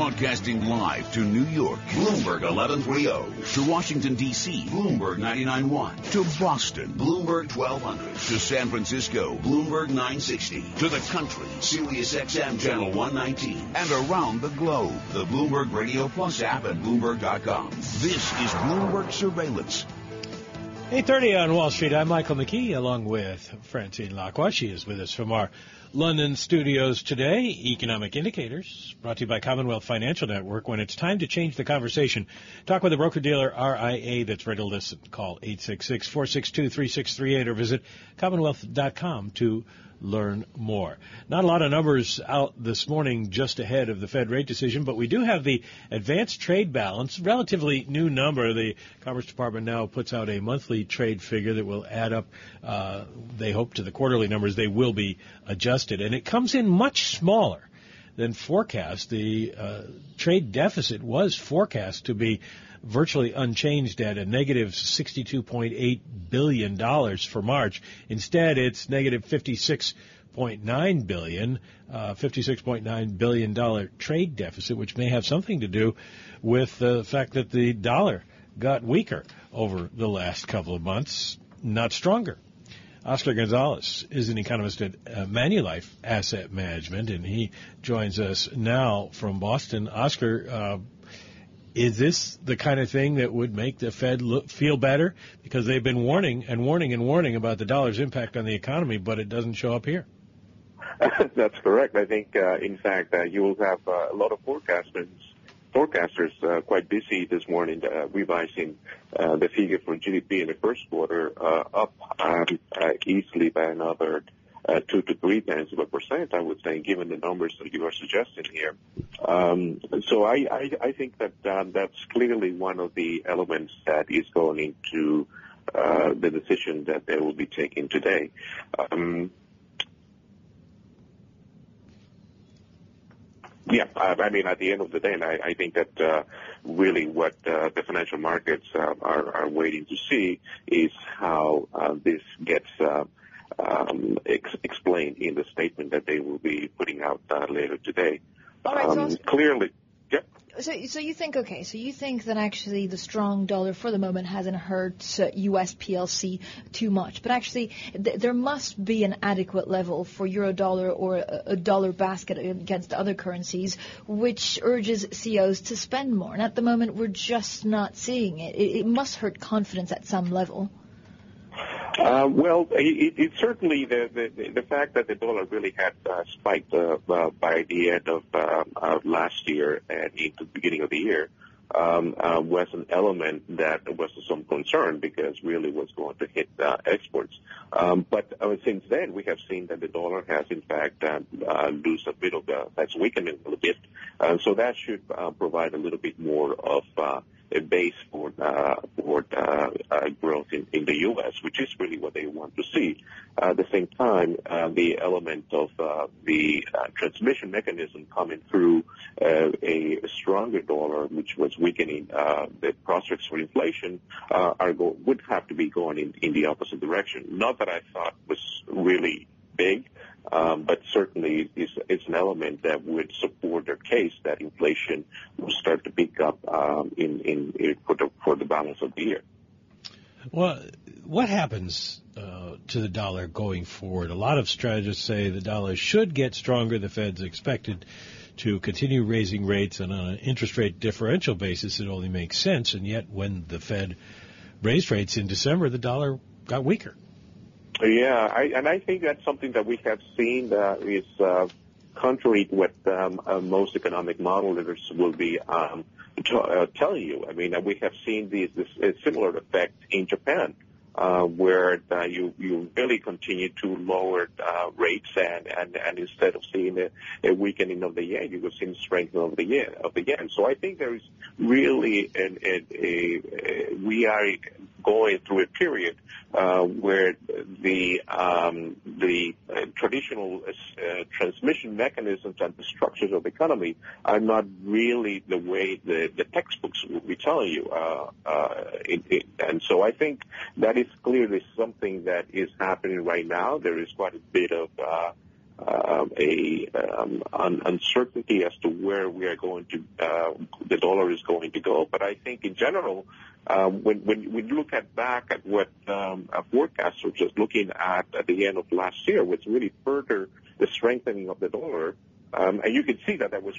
Broadcasting live to New York, Bloomberg 1130. To Washington, D.C., Bloomberg 99.1. To Boston, Bloomberg 1200. To San Francisco, Bloomberg 960. To the country, Sirius XM Channel 119. And around the globe, the Bloomberg Radio Plus app at Bloomberg.com. This is Bloomberg Surveillance. 8.30 on Wall Street. I'm Michael McKee along with Francine Lacqua. She is with us from our London studios today. Economic Indicators brought to you by Commonwealth Financial Network. When it's time to change the conversation, talk with a broker-dealer RIA that's ready to listen. Call 866-462-3638 or visit commonwealth.com to learn more. Not a lot of numbers out this morning just ahead of the Fed rate decision, but we do have the advanced trade balance, relatively new number. The Commerce Department now puts out a monthly trade figure that will add up, uh, they hope, to the quarterly numbers. They will be adjusted, and it comes in much smaller than forecast. The uh, trade deficit was forecast to be virtually unchanged at a negative $62.8 billion for March. Instead, it's negative 56.9 billion, uh, $56.9 billion trade deficit, which may have something to do with the fact that the dollar got weaker over the last couple of months, not stronger. Oscar Gonzalez is an economist at uh, Manulife Asset Management, and he joins us now from Boston. Oscar, uh, is this the kind of thing that would make the Fed look, feel better? Because they've been warning and warning and warning about the dollar's impact on the economy, but it doesn't show up here. That's correct. I think, uh, in fact, uh, you will have uh, a lot of forecasters, forecasters uh, quite busy this morning uh, revising uh, the figure for GDP in the first quarter up um, easily by another uh, two to three tenths of a percent, I would say, given the numbers that you are suggesting here. Um, so I, I, I, think that um, that's clearly one of the elements that is going into uh, the decision that they will be taking today. Um, yeah, I, I, mean, at the end of the day, I, I think that uh, really what uh, the financial markets uh, are, are, waiting to see is how uh, this gets uh, um, ex- explained in the statement that they will be putting out uh, later today. All right, um, so clearly, yeah. So, so you think okay? So you think that actually the strong dollar for the moment hasn't hurt uh, U.S. PLC too much, but actually th- there must be an adequate level for euro dollar or a, a, dollar basket against other currencies, which urges CEOs to spend more. And at the moment, we're just not seeing it. It, it must hurt confidence at some level. Uh, well, it, it certainly the, the the fact that the dollar really had uh, spiked uh, uh, by the end of, uh, of last year and into the beginning of the year um, uh, was an element that was some concern because really was going to hit uh, exports. Um, but uh, since then, we have seen that the dollar has in fact uh, uh, lose a bit of uh, that's weakening a little bit. Uh, so that should uh, provide a little bit more of uh, a base for uh, for uh, uh, growth in, the U.S., which is really what they want to see. at the same time, uh, the element of uh, the transmission mechanism coming through a stronger dollar, which was weakening the prospects for inflation, would have to be going in, in the opposite direction. Not that I thought was really big. Um, but certainly it's, it's, an element that would support their case that inflation will start to pick up um, in, in, in, for, the, for the balance of the year. Well, what happens uh, to the dollar going forward? A lot of strategists say the dollar should get stronger. The Fed's expected to continue raising rates, and on an interest rate differential basis, it only makes sense. And yet, when the Fed raised rates in December, the dollar got weaker. Yeah, I, and I think that's something that we have seen that is uh, contrary to what um, uh, most economic modelers will be um, t- uh, telling you. I mean, we have seen these, this similar effect in Japan uh, where uh, you you really continue to lower uh, rates and, and, and instead of seeing a, a weakening of the yen, you will see strengthening of the yen of the yen. So I think there is really an, a, a, a we are going through a period uh, where the um, the uh, traditional uh, transmission mechanisms and the structures of the economy are not really the way the, the textbooks will be telling you. Uh, uh, it, it, and so I think that is clearly something that is happening right now. There is quite a bit of uh, a um, un- uncertainty as to where we are going to, uh, the dollar is going to go. But I think in general, um, when, when we look at back at what um, a forecast was just looking at at the end of last year, was really further the strengthening of the dollar. Um, and you can see that that was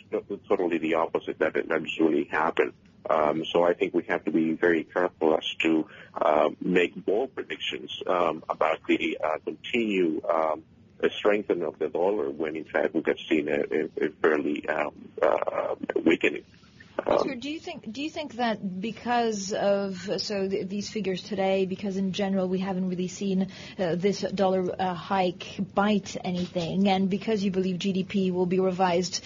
totally the opposite that eventually happened. Um, so I think we have to be very careful as to uh, make bold predictions um, about the uh, continued um, strengthening of the dollar when in fact we have seen a, a, a fairly um, uh, weakening. Oscar, do you think do you think that because of so th- these figures today, because in general we haven't really seen uh, this dollar uh, hike bite anything, and because you believe GDP will be revised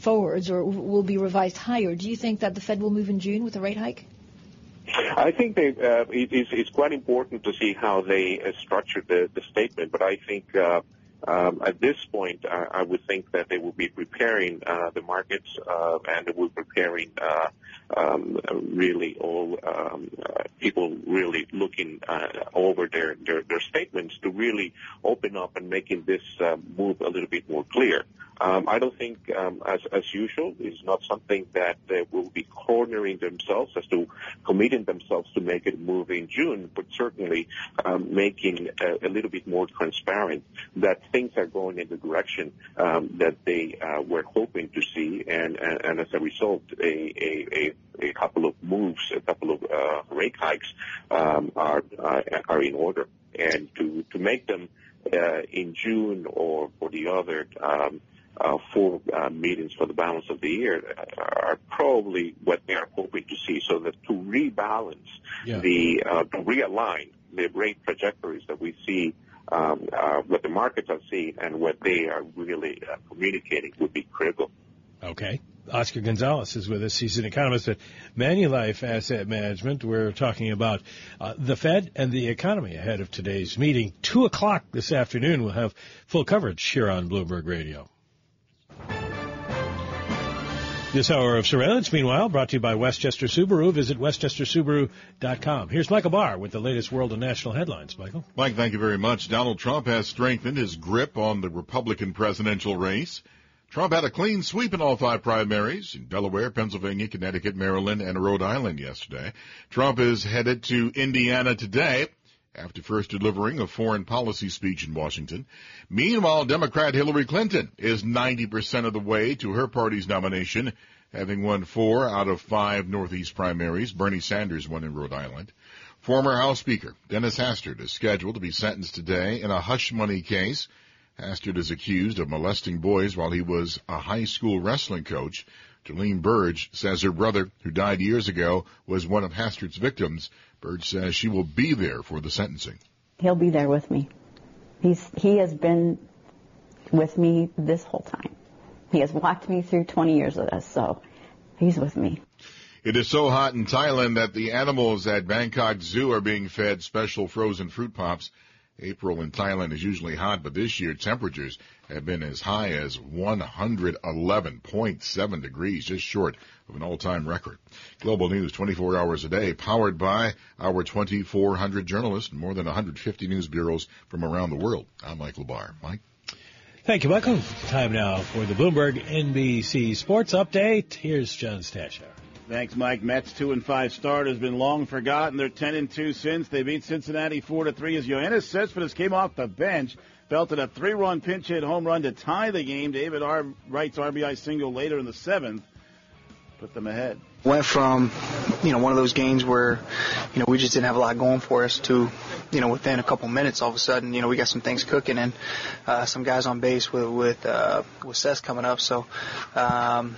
forwards or will be revised higher, do you think that the Fed will move in June with a rate hike? I think they, uh, it is, it's quite important to see how they uh, structure the, the statement, but I think uh, um, at this point, I, I would think that they will be preparing uh, the markets uh, and they will be preparing uh, um, really all um, uh, people really looking uh, over their, their, their statements to really open up and making this uh, move a little bit more clear. Um, I don't think, um, as, as usual, it's not something that they will be cornering themselves as to committing themselves to make it move in June, but certainly making a, a, little bit more transparent that things are going in the direction um, that they uh, were hoping to see, and, and, and, as a result, a, a, a, a, couple of moves, a couple of uh, rate hikes um, are, are are in order, and to to make them uh, in June or for the other um, uh, four uh, meetings for the balance of the year are probably what they are hoping to see. So that to rebalance yeah. the, uh, to realign the rate trajectories that we see, um, uh, what the markets are seeing and what they are really uh, communicating would be critical. Okay. Oscar Gonzalez is with us. He's an economist at Manulife Asset Management. We're talking about uh, the Fed and the economy ahead of today's meeting. Two o'clock this afternoon. We'll have full coverage here on Bloomberg Radio. This hour of surveillance, meanwhile, brought to you by Westchester Subaru. Visit westchestersubaru.com. Here's Michael Barr with the latest world and national headlines. Michael. Mike, thank you very much. Donald Trump has strengthened his grip on the Republican presidential race. Trump had a clean sweep in all five primaries in Delaware, Pennsylvania, Connecticut, Maryland, and Rhode Island yesterday. Trump is headed to Indiana today after first delivering a foreign policy speech in Washington. Meanwhile, Democrat Hillary Clinton is 90% of the way to her party's nomination, having won four out of five Northeast primaries. Bernie Sanders won in Rhode Island. Former House Speaker Dennis Hastert is scheduled to be sentenced today in a hush money case. Hastert is accused of molesting boys while he was a high school wrestling coach. Jolene Burdge says her brother, who died years ago, was one of Hastert's victims. Burdge says she will be there for the sentencing. He'll be there with me. He's he has been with me this whole time. He has walked me through 20 years of this, so he's with me. It is so hot in Thailand that the animals at Bangkok Zoo are being fed special frozen fruit pops. April in Thailand is usually hot, but this year temperatures have been as high as 111.7 degrees, just short of an all-time record. Global News 24 hours a day, powered by our 2,400 journalists and more than 150 news bureaus from around the world. I'm Michael Barr. Mike? Thank you, Michael. Time now for the Bloomberg NBC Sports Update. Here's John Stashower. Thanks, Mike. Mets two and five start has been long forgotten. They're ten and two since they beat Cincinnati four to three. As Yoenis Cespedes came off the bench, belted a three-run pinch hit home run to tie the game. David R- Wright's RBI single later in the seventh put them ahead. Went from, you know, one of those games where, you know, we just didn't have a lot going for us to, you know, within a couple minutes, all of a sudden, you know, we got some things cooking and uh, some guys on base with with uh, with Seth coming up. So, um,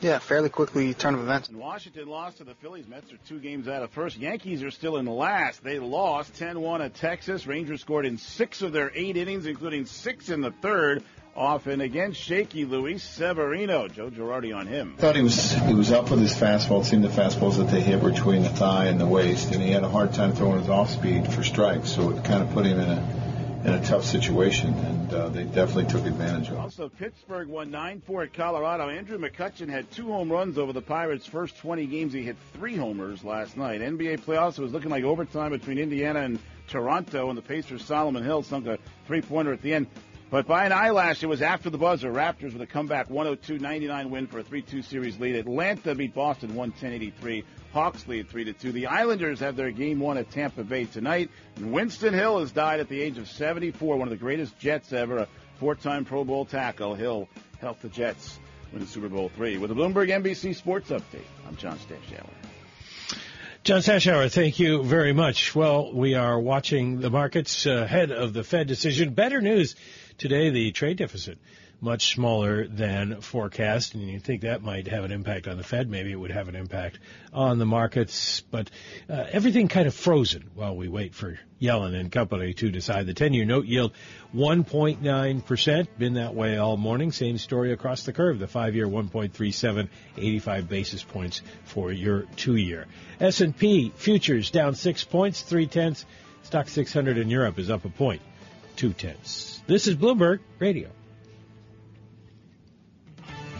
yeah, fairly quickly turn of events. And Washington lost to the Phillies. Mets are two games out of first. Yankees are still in last. They lost 10-1 at Texas. Rangers scored in six of their eight innings, including six in the third off and again shaky Luis Severino. Joe Girardi on him. I Thought he was he was up with his fastball. It seemed the fastballs that they hit were between the thigh and the waist, and he had a hard time throwing his off speed for strikes. So it kind of put him in a in a tough situation, and uh, they definitely took advantage of it. Also, Pittsburgh won 9-4 at Colorado. Andrew McCutchen had two home runs over the Pirates' first 20 games. He hit three homers last night. NBA playoffs was looking like overtime between Indiana and Toronto, and the Pacers' Solomon Hill sunk a three-pointer at the end. But by an eyelash, it was after the buzzer. Raptors with a comeback 102-99 win for a 3-2 series lead. Atlanta beat Boston 110-83. Hawks lead 3-2. The Islanders have their game one at Tampa Bay tonight. And Winston Hill has died at the age of 74, one of the greatest Jets ever, a four-time Pro Bowl tackle. Hill helped the Jets win the Super Bowl three. With the Bloomberg NBC Sports Update, I'm John Stashower. John Stashower, thank you very much. Well, we are watching the markets ahead of the Fed decision. Better news today, the trade deficit much smaller than forecast, and you think that might have an impact on the Fed. Maybe it would have an impact on the markets, but uh, everything kind of frozen while we wait for Yellen and company to decide. The 10-year note yield 1.9%, been that way all morning. Same story across the curve. The 5-year 1.37, 85 basis points for your 2-year. S&P futures down 6 points, 3 tenths. Stoxx 600 in Europe is up a point, 2 tenths. This is Bloomberg Radio.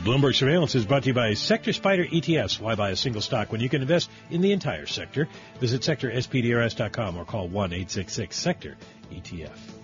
Bloomberg Surveillance is brought to you by Sector SPDR ETFs. Why buy a single stock when you can invest in the entire sector? Visit sectorspdrs.com or call 1-866-SECTOR ETF.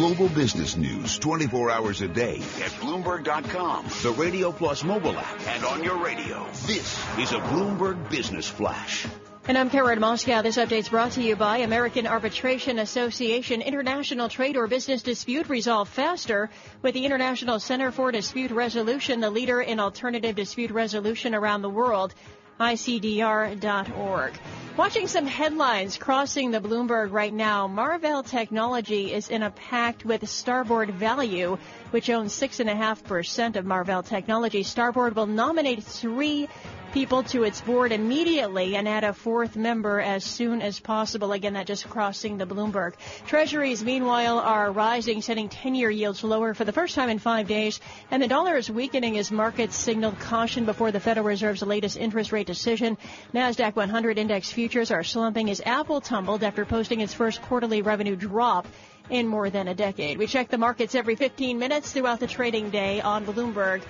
Global business news 24 hours a day at Bloomberg.com, the Radio Plus mobile app, and on your radio. This is a Bloomberg Business Flash. And I'm Karen Moskow. This update is brought to you by American Arbitration Association. International trade or business dispute resolved faster with the International Center for Dispute Resolution, the leader in alternative dispute resolution around the world. ICDR.org. Watching some headlines crossing the Bloomberg right now. Marvell Technology is in a pact with Starboard Value, which owns 6.5% of Marvell Technology. Starboard will nominate three people to its board immediately and add a fourth member as soon as possible. Again, that just crossing the Bloomberg. Treasuries, meanwhile, are rising, setting 10-year yields lower for the first time in five days, and the dollar is weakening as markets signaled caution before the Federal Reserve's latest interest rate decision. Nasdaq 100 index futures are slumping as Apple tumbled after posting its first quarterly revenue drop in more than a decade. We check the markets every 15 minutes throughout the trading day on Bloomberg.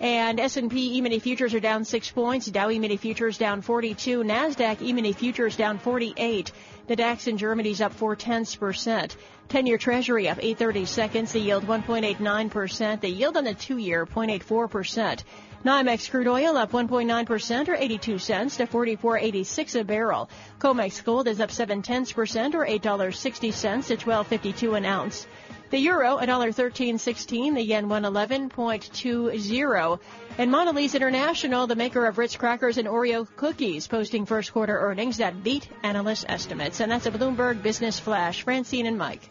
And S&P E-mini futures are down 6 points. Dow E-mini futures down 42. NASDAQ E-mini futures down 48. The DAX in Germany's up 4 tenths percent. 10-year Treasury up 830 seconds. The yield 1.89%. The yield on the 2-year 0.84%. NYMEX crude oil up 1.9% or 82 cents to 44.86 a barrel. COMEX gold is up 7 tenths percent or $8.60 to 12.52 an ounce. The euro, $1.1316, the yen 111.20. And Mondelez International, the maker of Ritz crackers and Oreo cookies, posting first quarter earnings that beat analyst estimates. And that's a Bloomberg Business Flash. Francine and Mike.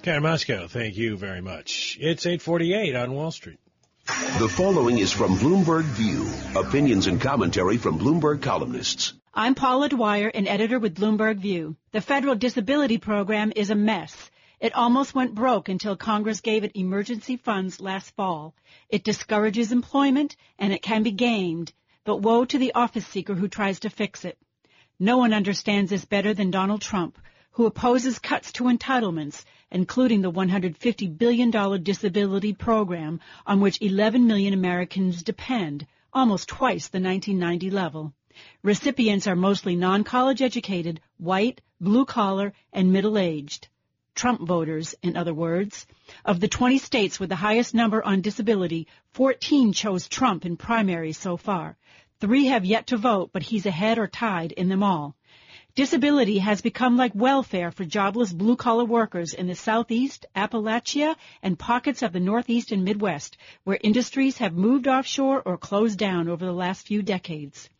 Karen Moskow, thank you very much. It's 848 on Wall Street. The following is from Bloomberg View. Opinions and commentary from Bloomberg columnists. I'm Paula Dwyer, an editor with Bloomberg View. The federal disability program is a mess. It almost went broke until Congress gave it emergency funds last fall. It discourages employment and it can be gamed, but woe to the office seeker who tries to fix it. No one understands this better than Donald Trump, who opposes cuts to entitlements, including the $150 billion disability program on which 11 million Americans depend, almost twice the 1990 level. Recipients are mostly non-college educated, white, blue collar, and middle-aged. Trump voters, in other words. Of the 20 states with the highest number on disability, 14 chose Trump in primaries so far. Three have yet to vote, but he's ahead or tied in them all. Disability has become like welfare for jobless blue-collar workers in the Southeast, Appalachia, and pockets of the Northeast and Midwest, where industries have moved offshore or closed down over the last few decades.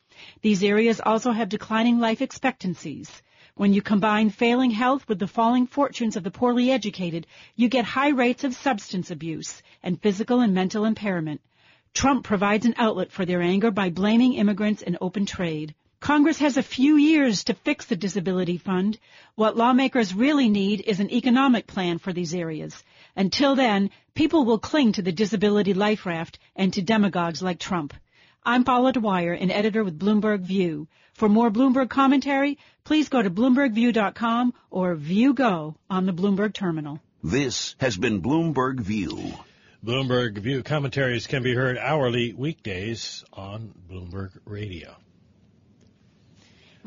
These areas also have declining life expectancies. When you combine failing health with the falling fortunes of the poorly educated, you get high rates of substance abuse and physical and mental impairment. Trump provides an outlet for their anger by blaming immigrants and open trade. Congress has a few years to fix the disability fund. What lawmakers really need is an economic plan for these areas. Until then, people will cling to the disability life raft and to demagogues like Trump. I'm Paula Dwyer, an editor with Bloomberg View. For more Bloomberg commentary, please go to BloombergView.com or ViewGo on the Bloomberg terminal. This has been Bloomberg View. Bloomberg View commentaries can be heard hourly weekdays on Bloomberg Radio.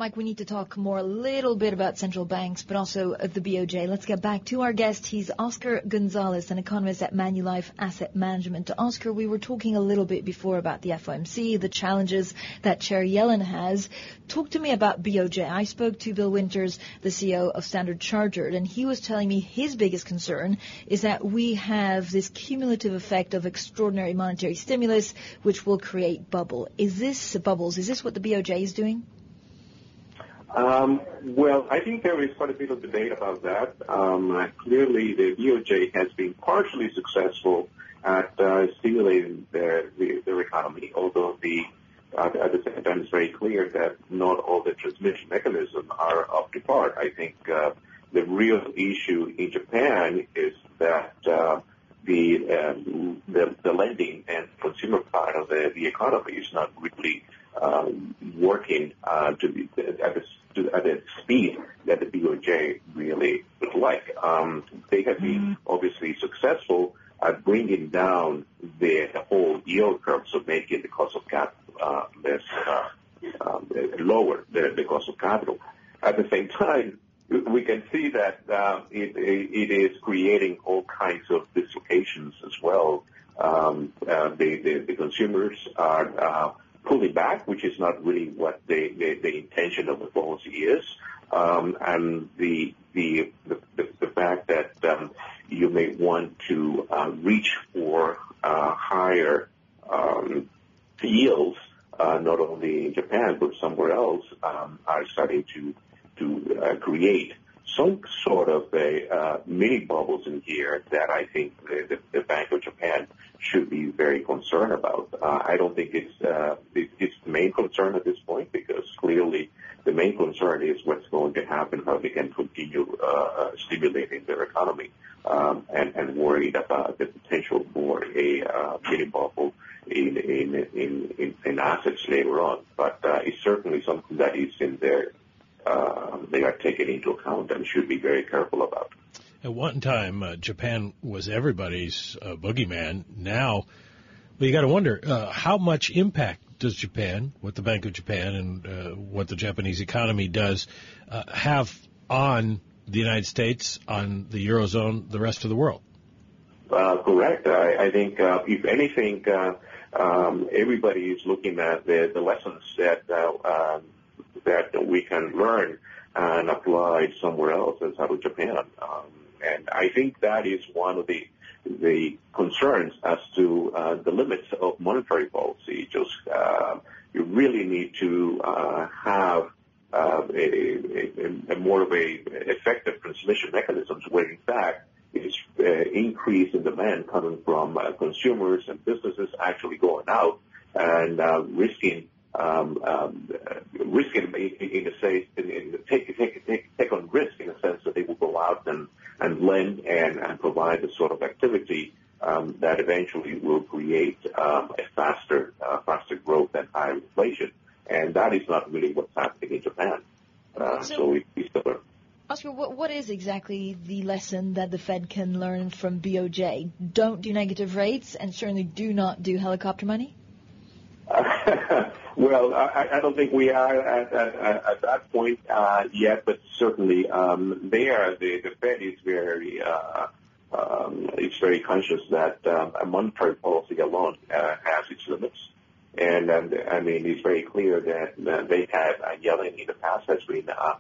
Mike, we need to talk more a little bit about central banks, but also the BOJ. Let's get back to our guest. He's Oscar Gonzalez, an economist at Manulife Asset Management. Oscar, we were talking a little bit before about the FOMC, the challenges that Chair Yellen has. Talk to me about BOJ. I spoke to Bill Winters, the CEO of Standard Chartered, and he was telling me his biggest concern is that we have this cumulative effect of extraordinary monetary stimulus, which will create bubble. Is this bubbles? Is this what the BOJ is doing? Um, well, I think there is quite a bit of debate about that. Um, uh, clearly, the BOJ has been partially successful at uh, stimulating their, the, their economy, although the uh, at the same time it's very clear that not all the transmission mechanisms are up to par. I think uh, the real issue in Japan is that uh, the, um, the the lending and consumer part of the, the economy is not really um, working uh, to be, at the at the speed that the BOJ really would like. Um, they have been mm-hmm. obviously successful at bringing down the, the whole yield curve, so making the cost of capital uh, less uh, um, lower, the, the cost of capital. At the same time, we can see that uh, it, it is creating all kinds of dislocations as well. Um, uh, the, the, the consumers are uh, pulling back, which is not really what the, the, the intention of the policy is. Um, and the, the, the, the fact that um, you may want to uh, reach for uh, higher um, yields, uh, not only in Japan but somewhere else, um, are starting to to uh, create some sort of a uh, mini bubbles in here that I think the, the, the, Bank of Japan should be very concerned about. Uh, I don't think it's uh, it, it's the main concern at this point because clearly the main concern is what's going to happen, how they can continue uh, uh, stimulating their economy, um, and, and worried about the potential for a uh, mini bubble in, in, in, in, in assets later on. But uh, it's certainly something that is in their uh, they are taken into account and should be very careful about. At one time, uh, Japan was everybody's uh, boogeyman. Now, well, you got to wonder uh, how much impact does Japan, what the Bank of Japan and uh, what the Japanese economy does, uh, have on the United States, on the eurozone, the rest of the world? correct. I, I think, if anything, um, everybody is looking at the, the lessons that um, that we can learn and apply somewhere else outside of Japan. Um, and I think that is one of the the concerns as to uh, the limits of monetary policy. Just uh, you really need to uh, have uh, a, a, a, more of a effective transmission mechanisms where in fact it's uh, increase in demand coming from uh, consumers and businesses actually going out and risking risk in, in, in a sense, in, in take, take, take, take on risk in a sense that they will go out and, and lend and, and provide the sort of activity um, that eventually will create um, a faster, uh, faster growth and higher inflation. And that is not really what's happening in Japan. Uh, so, so we, we still Oscar, what, what is exactly the lesson that the Fed can learn from BOJ? Don't do negative rates and certainly do not do helicopter money? Well, I, I don't think we are at, at, at that point uh, yet, but certainly um, there the, the Fed is very uh, um, it's very conscious that um, a monetary policy alone uh, has its limits. And um, I mean, it's very clear that uh, they have uh, Yellen in the past has been uh,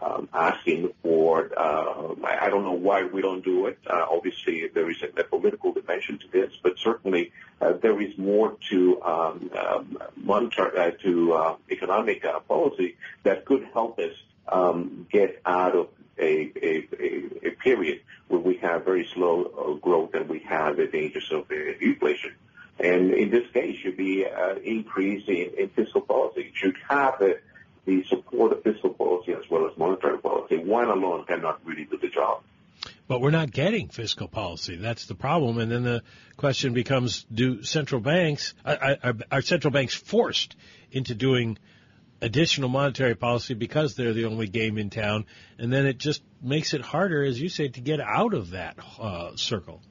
um, asking for. Uh, I don't know why we don't do it. Uh, obviously, there is a, a, political dimension to this, but certainly uh, there is more to um, um, monetary uh, to uh, economic uh, policy that could help us um, get out of a, a, a, period where we have very slow growth and we have the dangers of inflation. And in this case, should be an increase in, in fiscal policy. Should have the support of fiscal policy as well as monetary policy. One alone cannot really do the job. But we're not getting fiscal policy. That's the problem. And then the question becomes: Do central banks are, are central banks forced into doing additional monetary policy because they're the only game in town? And then it just makes it harder, as you say, to get out of that uh, circle.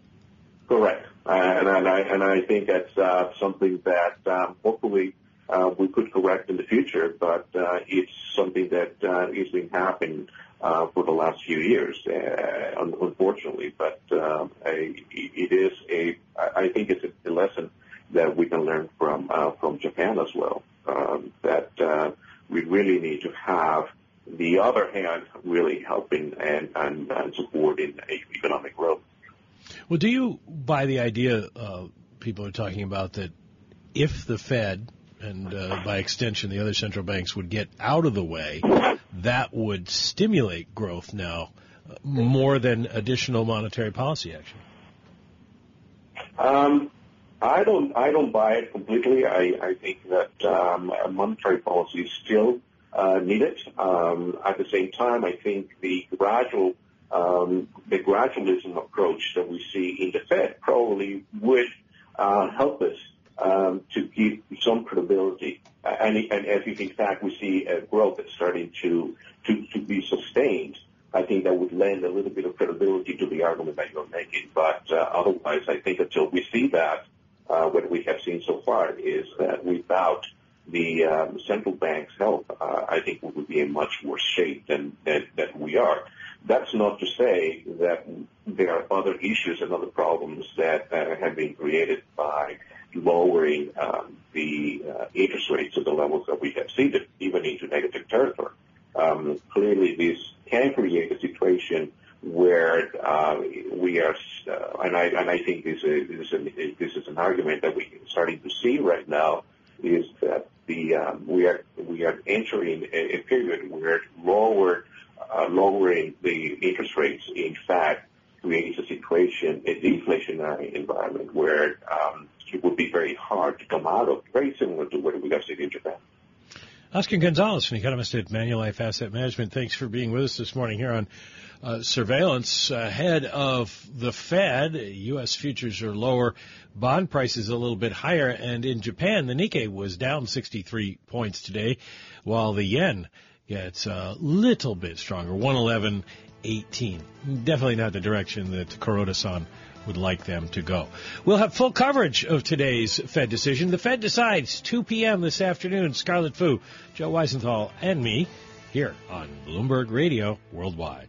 Correct. Uh, and, and, I and I think that's uh, something that um, hopefully uh, we could correct in the future, but uh, it's something that uh, has been happening uh, for the last few years, uh, unfortunately. But uh, it is a, I think it's a lesson that we can learn from uh, from Japan as well. Um, that uh, we really need to have the other hand really helping and, and, and supporting economic growth. Well, do you buy the idea uh, people are talking about that if the Fed and by extension the other central banks would get out of the way, that would stimulate growth now more than additional monetary policy action? Um, I don't. I don't buy it completely. I, I think that um, monetary policy is still uh, needed. Um, at the same time, I think the gradual um, the gradualism approach that we see in the Fed probably would uh, help us to give some credibility. And, and as in fact we see growth that's starting to, to, be sustained, I think that would lend a little bit of credibility to the argument that you're making. But uh, otherwise, I think until we see that, uh, what we have seen so far is that without the um, central bank's help, uh, I think we would be in much worse shape than, we are. That's not to say that there are other issues and other problems that have been created by lowering um, the uh, interest rates to the levels that we have seen, it, even into negative territory. Um, clearly, this can create a situation where uh, we are, uh, and I and I think this is this is, an, this is an argument that we're starting to see right now, is that the um, we are we are entering a, a period where lower uh, lowering the interest rates, in fact, creates a situation, a deflationary environment where um, it would be very hard to come out of, very similar to what we have seen in Japan. Oscar Gonzalez, an economist at Manulife Asset Management, thanks for being with us this morning here on uh, surveillance ahead of the Fed. U.S. futures are lower, bond prices a little bit higher, and in Japan, the Nikkei was down 63 points today, while the yen gets a little bit stronger, 111.18. Definitely not the direction that Kuroda-san would like them to go. We'll have full coverage of today's Fed decision. The Fed decides 2 p.m. this afternoon. Scarlett Fu, Joe Weisenthal, and me here on Bloomberg Radio Worldwide.